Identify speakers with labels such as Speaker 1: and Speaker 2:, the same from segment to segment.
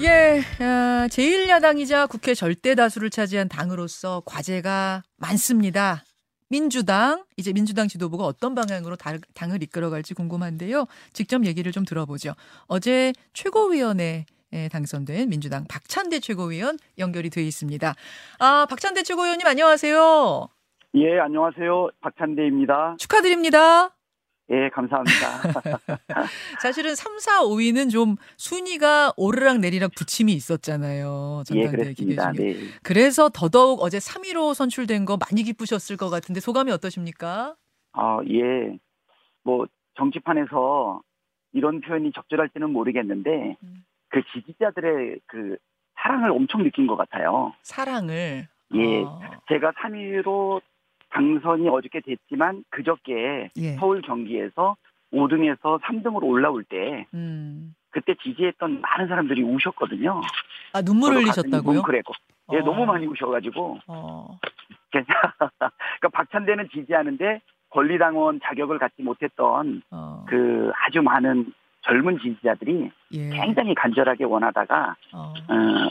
Speaker 1: 예, 어, 제1야당이자 국회 절대 다수를 차지한 당으로서 과제가 많습니다. 민주당, 이제 민주당 지도부가 어떤 방향으로 당을 이끌어갈지 궁금한데요. 직접 얘기를 좀 들어보죠. 어제 최고위원회 에 당선된 민주당 박찬대 최고위원 연결이 돼 있습니다. 아, 박찬대 최고위원님 안녕하세요.
Speaker 2: 예, 안녕하세요. 박찬대입니다.
Speaker 1: 축하드립니다.
Speaker 2: 예, 감사합니다.
Speaker 1: 사실은 3, 4, 5위는 좀 순위가 오르락 내리락 부침이 있었잖아요.
Speaker 2: 예, 그렇습니다. 네.
Speaker 1: 그래서 더더욱 어제 3위로 선출된 거 많이 기쁘셨을 것 같은데 소감이 어떠십니까?
Speaker 2: 아, 예. 뭐 정치판에서 이런 표현이 적절할지는 모르겠는데 음. 그 지지자들의 그 사랑을 엄청 느낀 것 같아요.
Speaker 1: 사랑을.
Speaker 2: 예, 어. 제가 3위로 당선이 어저께 됐지만 그저께 예. 서울 경기에서 5등에서 3등으로 올라올 때 음. 그때 지지했던 많은 사람들이 우셨거든요.
Speaker 1: 아 눈물 흘리셨다고요?
Speaker 2: 그랬고, 예, 어. 너무 많이 우셔가지고. 어. 그러니까 박찬대는 지지하는데 권리당원 자격을 갖지 못했던 어. 그 아주 많은 젊은 지지자들이 예. 굉장히 간절하게 원하다가 어.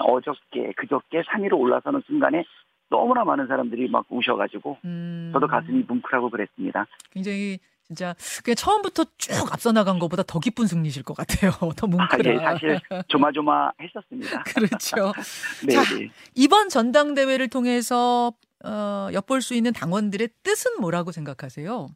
Speaker 2: 어, 저께 그저께 3위로 올라서는 순간에 너무나 많은 사람들이 막 우셔가지고 음. 저도 가슴이 뭉클하고 그랬습니다.
Speaker 1: 굉장히 진짜 그냥 처음부터 쭉 앞서 나간 것보다 더 기쁜 승리실 것 같아요. 더 뭉클한. 아, 예,
Speaker 2: 사실 조마조마했었습니다.
Speaker 1: 그렇죠. 네, 자, 네. 이번 전당대회를 통해서 어, 엿볼 수 있는 당원들의 뜻은 뭐라고 생각하세요?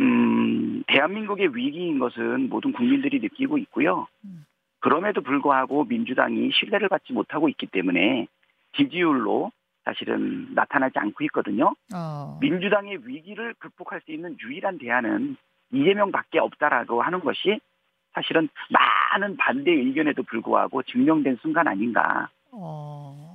Speaker 2: 음, 대한민국의 위기인 것은 모든 국민들이 느끼고 있고요. 음. 그럼에도 불구하고 민주당이 신뢰를 받지 못하고 있기 때문에 지지율로 사실은 나타나지 않고 있거든요. 어. 민주당의 위기를 극복할 수 있는 유일한 대안은 이재명밖에 없다라고 하는 것이 사실은 많은 반대 의견에도 불구하고 증명된 순간 아닌가. 어.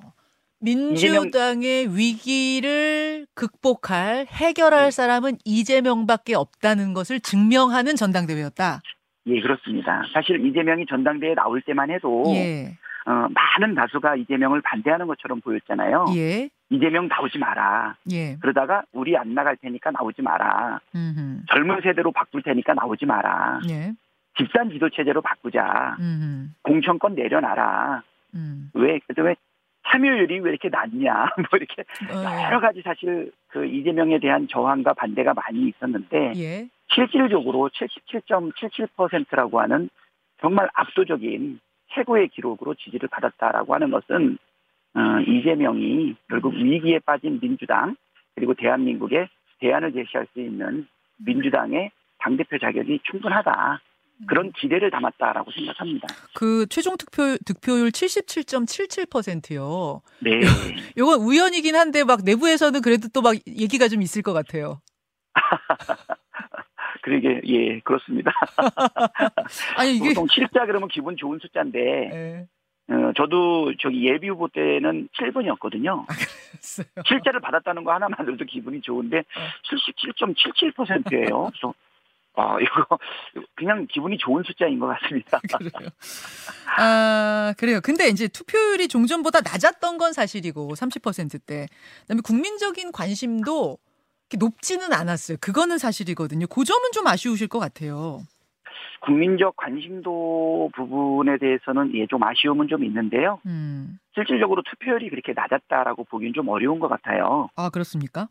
Speaker 1: 민주당의 이재명... 위기를 극복할 해결할 네. 사람은 이재명밖에 없다는 것을 증명하는 전당대회였다.
Speaker 2: 예, 그렇습니다. 사실 이재명이 전당대회에 나올 때만 해도 예. 어, 많은 다수가 이재명을 반대하는 것처럼 보였잖아요. 예. 이재명 나오지 마라. 예. 그러다가 우리 안 나갈 테니까 나오지 마라. 음흠. 젊은 세대로 바꿀 테니까 나오지 마라. 예. 집단 지도 체제로 바꾸자. 음흠. 공천권 내려놔라. 음. 왜, 왜 참여율이 왜 이렇게 낮냐. 뭐 이렇게 어, 예. 여러 가지 사실 그 이재명에 대한 저항과 반대가 많이 있었는데 예. 실질적으로 77.77%라고 하는 정말 압도적인 최고의 기록으로 지지를 받았다라고 하는 것은 어, 이재명이 결국 위기에 빠진 민주당 그리고 대한민국에 대안을 제시할 수 있는 민주당의 당대표 자격이 충분하다. 그런 기대를 담았다라고 생각합니다.
Speaker 1: 그 최종 득표 득표율 77.77%요.
Speaker 2: 네.
Speaker 1: 요건 우연이긴 한데 막 내부에서는 그래도 또 막 얘기가 좀 있을 것 같아요.
Speaker 2: 그러게 예 그렇습니다. 아니 이게 보통 7자 그러면 기분 좋은 숫자인데 네. 어, 저도 저기 예비 후보 때는 7분이었거든요. 아, 7자를 받았다는 거 하나만으로도 기분이 좋은데 어. 77.77%예요. 그래서 아, 이거 그냥 기분이 좋은 숫자인 것 같습니다.
Speaker 1: 그래요. 아, 그래요. 근데 이제 투표율이 종전보다 낮았던 건 사실이고 30%대. 그다음에 국민적인 관심도 높지는 않았어요. 그거는 사실이거든요. 그 점은 좀 아쉬우실 것 같아요.
Speaker 2: 국민적 관심도 부분에 대해서는 예, 좀 아쉬움은 좀 있는데요. 음. 실질적으로 투표율이 그렇게 낮았다라고 보기는 좀 어려운 것 같아요.
Speaker 1: 아, 그렇습니까?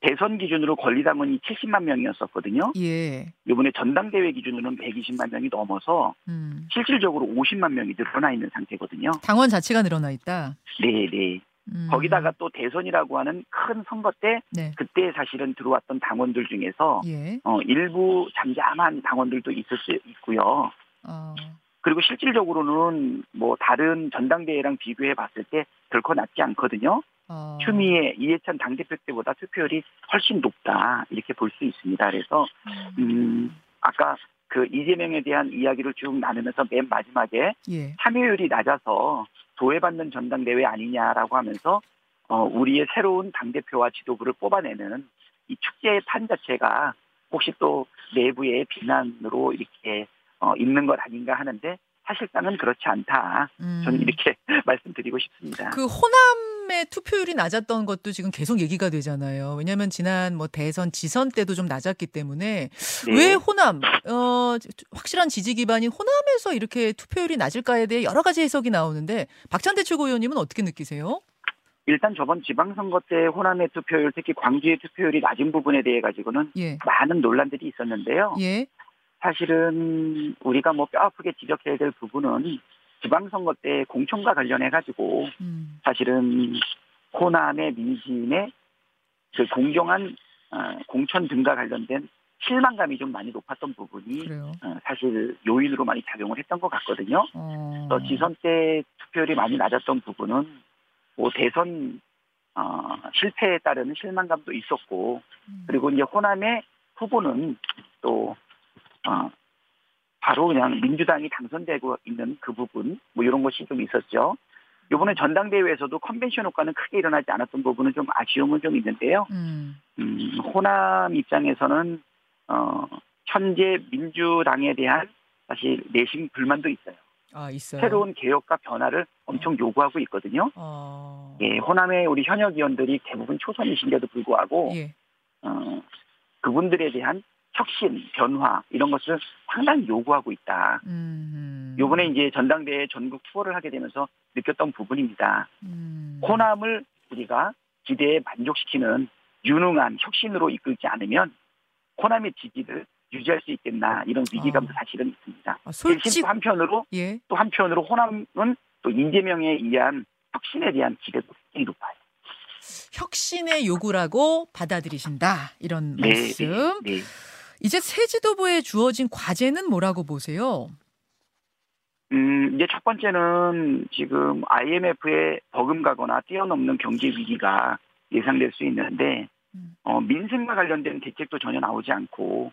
Speaker 2: 대선 기준으로 권리당원이 70만 명이었었거든요. 예. 이번에 전당대회 기준으로는 120만 명이 넘어서 음. 실질적으로 50만 명이 늘어나 있는 상태거든요.
Speaker 1: 당원 자체가 늘어나 있다.
Speaker 2: 네, 네. 음. 거기다가 또 대선이라고 하는 큰 선거 때 네. 그때 사실은 들어왔던 당원들 중에서 예. 어, 일부 잠잠한 당원들도 있을 수 있고요. 어. 그리고 실질적으로는 뭐 다른 전당대회랑 비교해 봤을 때 결코 낮지 않거든요. 어. 추미애 이해찬 당대표 때보다 투표율이 훨씬 높다 이렇게 볼 수 있습니다. 그래서 음. 음 아까 그 이재명에 대한 이야기를 쭉 나누면서 맨 마지막에 예. 참여율이 낮아서 조회받는 전당대회 아니냐라고 하면서 어, 우리의 새로운 당대표와 지도부를 뽑아내는 이 축제의 판 자체가 혹시 또 내부의 비난으로 이렇게 어, 있는 것 아닌가 하는데 사실상은 그렇지 않다. 음. 저는 이렇게 말씀드리고 싶습니다.
Speaker 1: 그 호남 호남의 투표율이 낮았던 것도 지금 계속 얘기가 되잖아요. 왜냐하면 지난 뭐 대선 지선 때도 좀 낮았기 때문에 네. 왜 호남 어 확실한 지지 기반인 호남에서 이렇게 투표율이 낮을까에 대해 여러 가지 해석이 나오는데 박찬대 최고위원님은 어떻게 느끼세요?
Speaker 2: 일단 저번 지방선거 때 호남의 투표율, 특히 광주의 투표율이 낮은 부분에 대해 가지고는 예. 많은 논란들이 있었는데요. 예. 사실은 우리가 뭐 뼈 아프게 지적해야 될 부분은 지방선거 때 공천과 관련해 가지고 음. 사실은 호남의 민심의 그 공정한 어, 공천 등과 관련된 실망감이 좀 많이 높았던 부분이 어, 사실 요인으로 많이 작용을 했던 것 같거든요. 어. 또 지선 때 투표율이 많이 낮았던 부분은 뭐 대선 어, 실패에 따른 실망감도 있었고 음. 그리고 이제 호남의 후보는 또 어, 바로 그냥 민주당이 당선되고 있는 그 부분 뭐 이런 것이 좀 있었죠. 이번에 전당대회에서도 컨벤션 효과는 크게 일어나지 않았던 부분은 좀 아쉬움은 좀 있는데요. 음. 음, 호남 입장에서는 어, 현재 민주당에 대한 사실 내심 불만도 있어요. 아, 있어요. 새로운 개혁과 변화를 엄청 요구하고 있거든요. 어... 예, 호남의 우리 현역 의원들이 대부분 초선이신데도 불구하고 예. 어, 그분들에 대한 혁신, 변화 이런 것을 상당히 요구하고 있다. 음. 요번에 이제 전당대회 전국 투어를 하게 되면서 느꼈던 부분입니다. 음. 호남을 우리가 기대에 만족시키는 유능한 혁신으로 이끌지 않으면 호남의 지지를 유지할 수 있겠나 이런 위기감도 어. 사실은 있습니다. 아, 솔직... 또 한편으로 예. 또 한편으로 호남은 또 이재명에 의한 혁신에 대한 기대도 굉장히 높아요.
Speaker 1: 혁신의 요구라고 받아들이신다 이런 네, 말씀. 네, 네. 이제 새 지도부에 주어진 과제는 뭐라고 보세요?
Speaker 2: 음, 이제 첫 번째는 지금 IMF에 버금가거나 뛰어넘는 경제 위기가 예상될 수 있는데, 음. 어, 민생과 관련된 대책도 전혀 나오지 않고,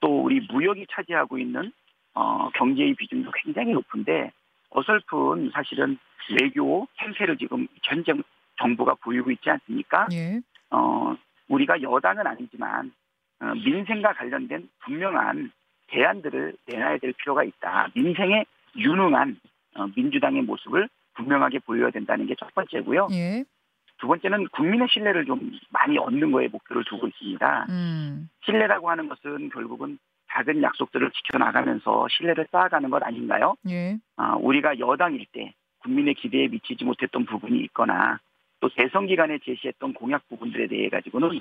Speaker 2: 또 우리 무역이 차지하고 있는, 어, 경제의 비중도 굉장히 높은데, 어설픈 사실은 외교 행세를 지금 전 정부가 보이고 있지 않습니까? 예. 어, 우리가 여당은 아니지만 어, 민생과 관련된 분명한 대안들을 내놔야 될 필요가 있다. 민생에 유능한 어, 민주당의 모습을 분명하게 보여야 된다는 게 첫 번째고요. 예. 두 번째는 국민의 신뢰를 좀 많이 얻는 거에 목표를 두고 있습니다. 음. 신뢰라고 하는 것은 결국은 작은 약속들을 지켜나가면서 신뢰를 쌓아가는 것 아닌가요? 예. 어, 우리가 여당일 때 국민의 기대에 미치지 못했던 부분이 있거나 또 대선 기간에 제시했던 공약 부분들에 대해 가지고는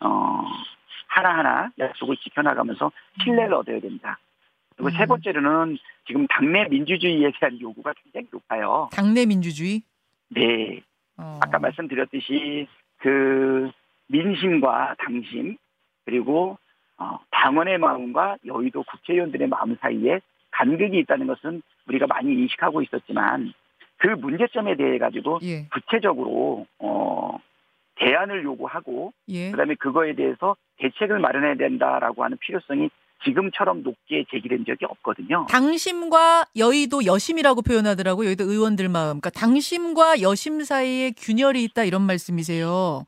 Speaker 2: 어, 하나하나 약속을 지켜나가면서 신뢰를 얻어야 된다. 그리고 음. 세 번째로는 지금 당내 민주주의에 대한 요구가 굉장히 높아요.
Speaker 1: 당내 민주주의?
Speaker 2: 네. 어. 아까 말씀드렸듯이 그 민심과 당심 그리고 어, 당원의 마음과 여의도 국회의원들의 마음 사이에 간극이 있다는 것은 우리가 많이 인식하고 있었지만 그 문제점에 대해 가지고 예. 구체적으로 어 대안을 요구하고 예. 그다음에 그거에 대해서 대책을 마련해야 된다라고 하는 필요성이 지금처럼 높게 제기된 적이 없거든요.
Speaker 1: 당심과 여의도 여심이라고 표현하더라고요. 여의도 의원들 마음. 그러니까 당심과 여심 사이에 균열이 있다 이런 말씀이세요.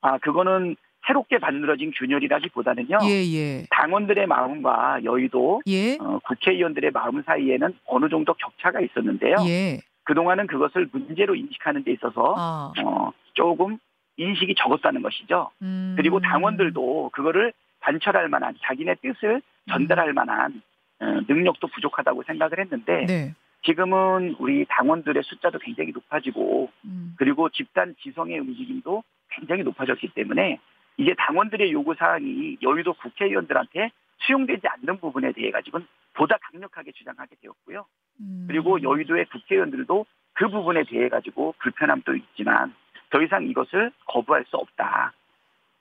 Speaker 2: 아, 그거는 새롭게 만들어진 균열이라기보다는요. 예, 예. 당원들의 마음과 여의도 예. 어, 국회의원들의 마음 사이에는 어느 정도 격차가 있었는데요. 예. 그동안은 그것을 문제로 인식하는 데 있어서 아. 어, 조금 인식이 적었다는 것이죠. 음. 그리고 당원들도 그거를 관철할 만한 자기네 뜻을 전달할 만한 어, 능력도 부족하다고 생각을 했는데 네. 지금은 우리 당원들의 숫자도 굉장히 높아지고 음. 그리고 집단 지성의 움직임도 굉장히 높아졌기 때문에 이제 당원들의 요구 사항이 여의도 국회의원들한테 수용되지 않는 부분에 대해 가지고는 보다 강력하게 주장하게 되었고요. 음. 그리고 여의도의 국회의원들도 그 부분에 대해 가지고 불편함도 있지만 더 이상 이것을 거부할 수 없다.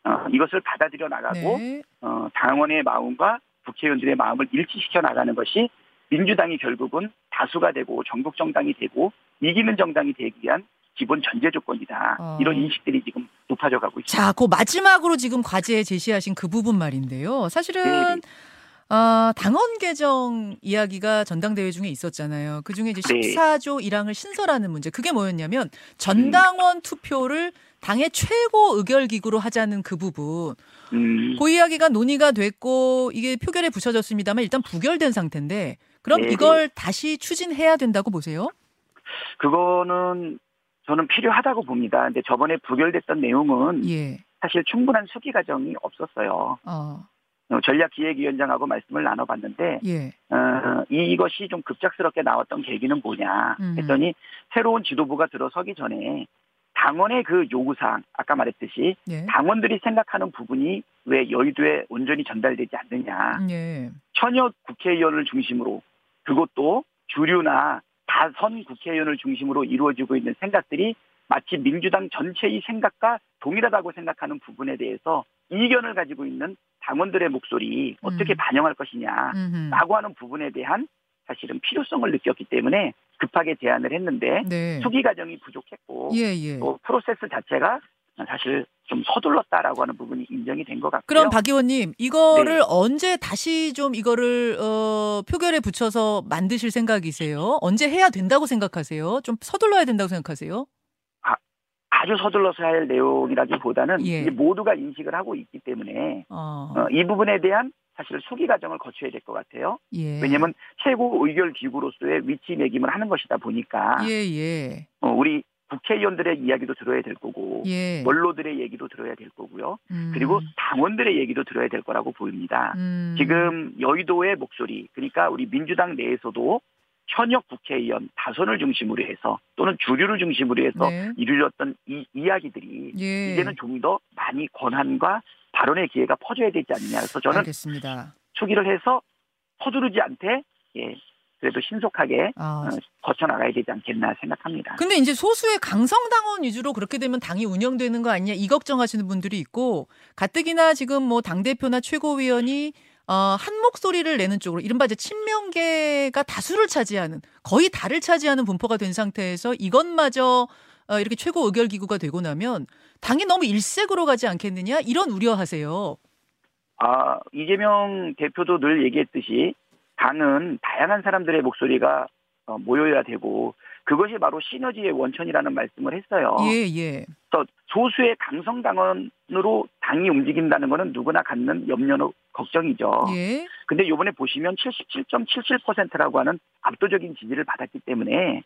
Speaker 2: 어, 이것을 받아들여 나가고 네. 어, 당원의 마음과 국회의원들의 마음을 일치시켜 나가는 것이 민주당이 결국은 다수가 되고 전국 정당이 되고 이기는 정당이 되기 위한 기본 전제 조건이다. 어. 이런 인식들이 지금 높아져 가고 있습니다.
Speaker 1: 자, 그 마지막으로 지금 과제에 제시하신 그 부분 말인데요. 사실은 네네. 아, 당원 개정 이야기가 전당대회 중에 있었잖아요. 그 중에 이제 14조 1항을 신설하는 문제. 그게 뭐였냐면 전당원 투표를 당의 최고 의결 기구로 하자는 그 부분. 음. 그 이야기가 논의가 됐고 이게 표결에 붙여졌습니다만 일단 부결된 상태인데 그럼 네네. 이걸 다시 추진해야 된다고 보세요?
Speaker 2: 그거는 저는 필요하다고 봅니다. 근데 저번에 부결됐던 내용은 예. 사실 충분한 수기 과정이 없었어요. 어. 어 전략기획위원장하고 말씀을 나눠봤는데 예. 어, 이것이 좀 급작스럽게 나왔던 계기는 뭐냐 했더니 음. 새로운 지도부가 들어서기 전에 당원의 그 요구사항 아까 말했듯이 예. 당원들이 생각하는 부분이 왜 여의도에 온전히 전달되지 않느냐 예. 현역 국회의원을 중심으로 그것도 주류나 다선 국회의원을 중심으로 이루어지고 있는 생각들이 마치 민주당 전체의 생각과 동일하다고 생각하는 부분에 대해서 이견을 가지고 있는 당원들의 목소리 어떻게 음. 반영할 것이냐라고 하는 부분에 대한 사실은 필요성을 느꼈기 때문에 급하게 제안을 했는데 네. 수기 과정이 부족했고 예, 예. 또 프로세스 자체가 사실 좀 서둘렀다라고 하는 부분이 인정이 된 것 같고요.
Speaker 1: 그럼 박 의원님 이거를 네. 언제 다시 좀 이거를 어, 표결에 붙여서 만드실 생각이세요? 언제 해야 된다고 생각하세요? 좀 서둘러야 된다고 생각하세요?
Speaker 2: 아, 아주 서둘러서 할 내용이라기보다는 예. 모두가 인식을 하고 있기 때문에 어. 어, 이 부분에 대한 사실 수기 과정을 거쳐야 될 것 같아요. 예. 왜냐하면 최고 의결 기구로서의 위치 매김을 하는 것이다 보니까 예, 예. 어, 우리 국회의원들의 이야기도 들어야 될 거고 예. 원로들의 얘기도 들어야 될 거고요. 음. 그리고 당원들의 얘기도 들어야 될 거라고 보입니다. 음. 지금 여의도의 목소리 그러니까 우리 민주당 내에서도 현역 국회의원 다선을 중심으로 해서 또는 주류를 중심으로 해서 네. 이루어졌던 이 이야기들이 예. 이제는 좀 더 많이 권한과 발언의 기회가 퍼져야 되지 않느냐. 그래서 저는 알겠습니다. 초기를 해서 서두르지 않되 예, 그래도 신속하게 아. 어, 거쳐 나가야 되지 않겠나 생각합니다.
Speaker 1: 근데 이제 소수의 강성당원 위주로 그렇게 되면 당이 운영되는 거 아니냐 이 걱정하시는 분들이 있고 가뜩이나 지금 뭐 당 대표나 최고위원이 어, 한 목소리를 내는 쪽으로 이른바 이제 친명계가 다수를 차지하는 거의 다를 차지하는 분포가 된 상태에서 이것마저 어, 이렇게 최고 의결 기구가 되고 나면 당이 너무 일색으로 가지 않겠느냐 이런 우려하세요.
Speaker 2: 아 이재명 대표도 늘 얘기했듯이 당은 다양한 사람들의 목소리가 어, 모여야 되고 그것이 바로 시너지의 원천이라는 말씀을 했어요. 예, 예. 그래서 소수의 강성 당원으로 당이 움직인다는 것은 누구나 갖는 염려는 걱정이죠. 예. 근데 이번에 보시면 77.77%라고 하는 압도적인 지지를 받았기 때문에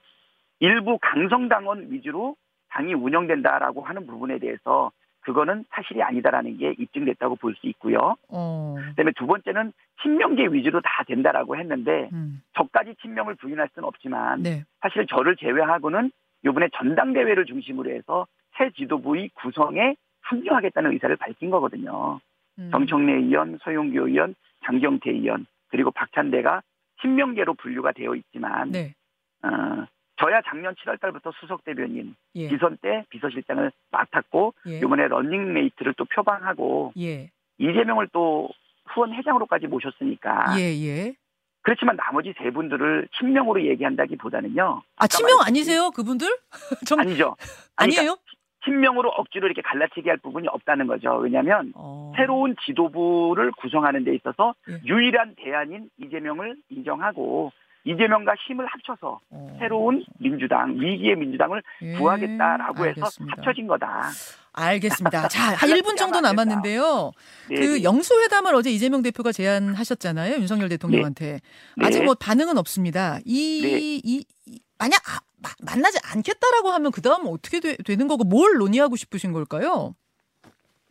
Speaker 2: 일부 강성 당원 위주로 당이 운영된다라고 하는 부분에 대해서 그거는 사실이 아니다라는 게 입증됐다고 볼 수 있고요. 어. 그다음에 두 번째는 친명계 위주로 다 된다라고 했는데 음. 저까지 친명을 부인할 수는 없지만 네. 사실 저를 제외하고는 이번에 전당대회를 중심으로 해서 새 지도부의 구성에 합류하겠다는 의사를 밝힌 거거든요. 음. 정청래 의원, 서용교 의원, 장경태 의원 그리고 박찬대가 친명계로 분류가 되어 있지만 네. 어, 저야 작년 7월 달부터 수석 대변인 예. 비선 때 비서실장을 맡았고 예. 이번에 런닝메이트를 또 표방하고 예. 이재명을 또 후원 회장으로까지 모셨으니까 예, 예. 그렇지만 나머지 세 분들을 친명으로 얘기한다기보다는요.
Speaker 1: 아 친명 아니세요 그분들?
Speaker 2: 정... 아니죠.
Speaker 1: 아니에요?
Speaker 2: 친명으로 억지로 이렇게 갈라치기 할 부분이 없다는 거죠. 왜냐하면 어... 새로운 지도부를 구성하는 데 있어서 예. 유일한 대안인 이재명을 인정하고 이재명과 힘을 합쳐서 어. 새로운 민주당 위기의 민주당을 예. 구하겠다라고 해서 알겠습니다. 합쳐진 거다.
Speaker 1: 알겠습니다. 자, 한 1분 정도 남았는데요. 네. 그 네. 영수회담을 어제 이재명 대표가 제안하셨잖아요. 윤석열 대통령한테. 네. 아직 뭐 반응은 없습니다. 이, 네. 이, 이 만약 아, 만나지 않겠다라고 하면 그 다음 어떻게 되, 는 거고 뭘 논의하고 싶으신 걸까요?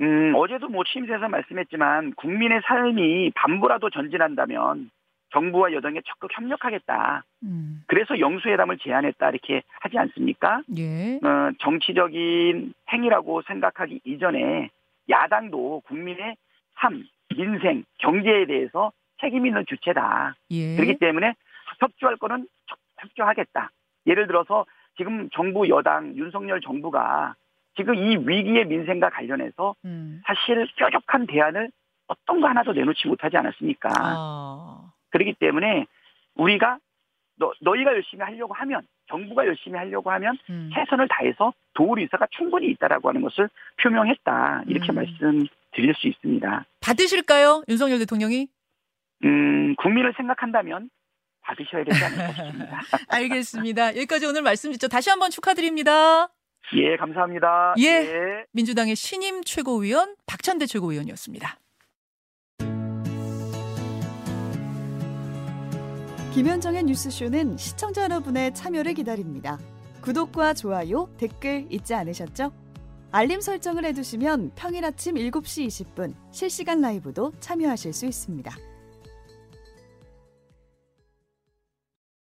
Speaker 2: 음, 어제도 뭐 취임새에서 말씀했지만 국민의 삶이 반부라도 전진한다면 정부와 여당에 적극 협력하겠다. 음. 그래서 영수회담을 제안했다 이렇게 하지 않습니까? 예. 어, 정치적인 행위라고 생각하기 이전에 야당도 국민의 삶, 민생, 경제에 대해서 책임 있는 주체다. 예. 그렇기 때문에 협조할 거는 협조하겠다. 예를 들어서 지금 정부 여당 윤석열 정부가 지금 이 위기의 민생과 관련해서 음. 사실 뾰족한 대안을 어떤 거 하나도 내놓지 못하지 않았습니까? 아. 그렇기 때문에 우리가 너, 너희가 열심히 하려고 하면 정부가 열심히 하려고 하면 음. 최선을 다해서 도울 의사가 충분히 있다라고 하는 것을 표명했다 이렇게 음. 말씀드릴 수 있습니다.
Speaker 1: 받으실까요, 윤석열 대통령이?
Speaker 2: 음, 국민을 생각한다면 받으셔야 되지 않을까 싶습니다.
Speaker 1: 알겠습니다. 여기까지 오늘 말씀 듣죠. 다시 한번 축하드립니다.
Speaker 2: 예, 감사합니다.
Speaker 1: 예, 예. 민주당의 신임 최고위원 박찬대 최고위원이었습니다.
Speaker 3: 김현정의 뉴스쇼는 시청자 여러분의 참여를 기다립니다. 구독과 좋아요, 댓글 잊지 않으셨죠? 알림 설정을 해두시면 평일 아침 7시 20분 실시간 라이브도 참여하실 수 있습니다.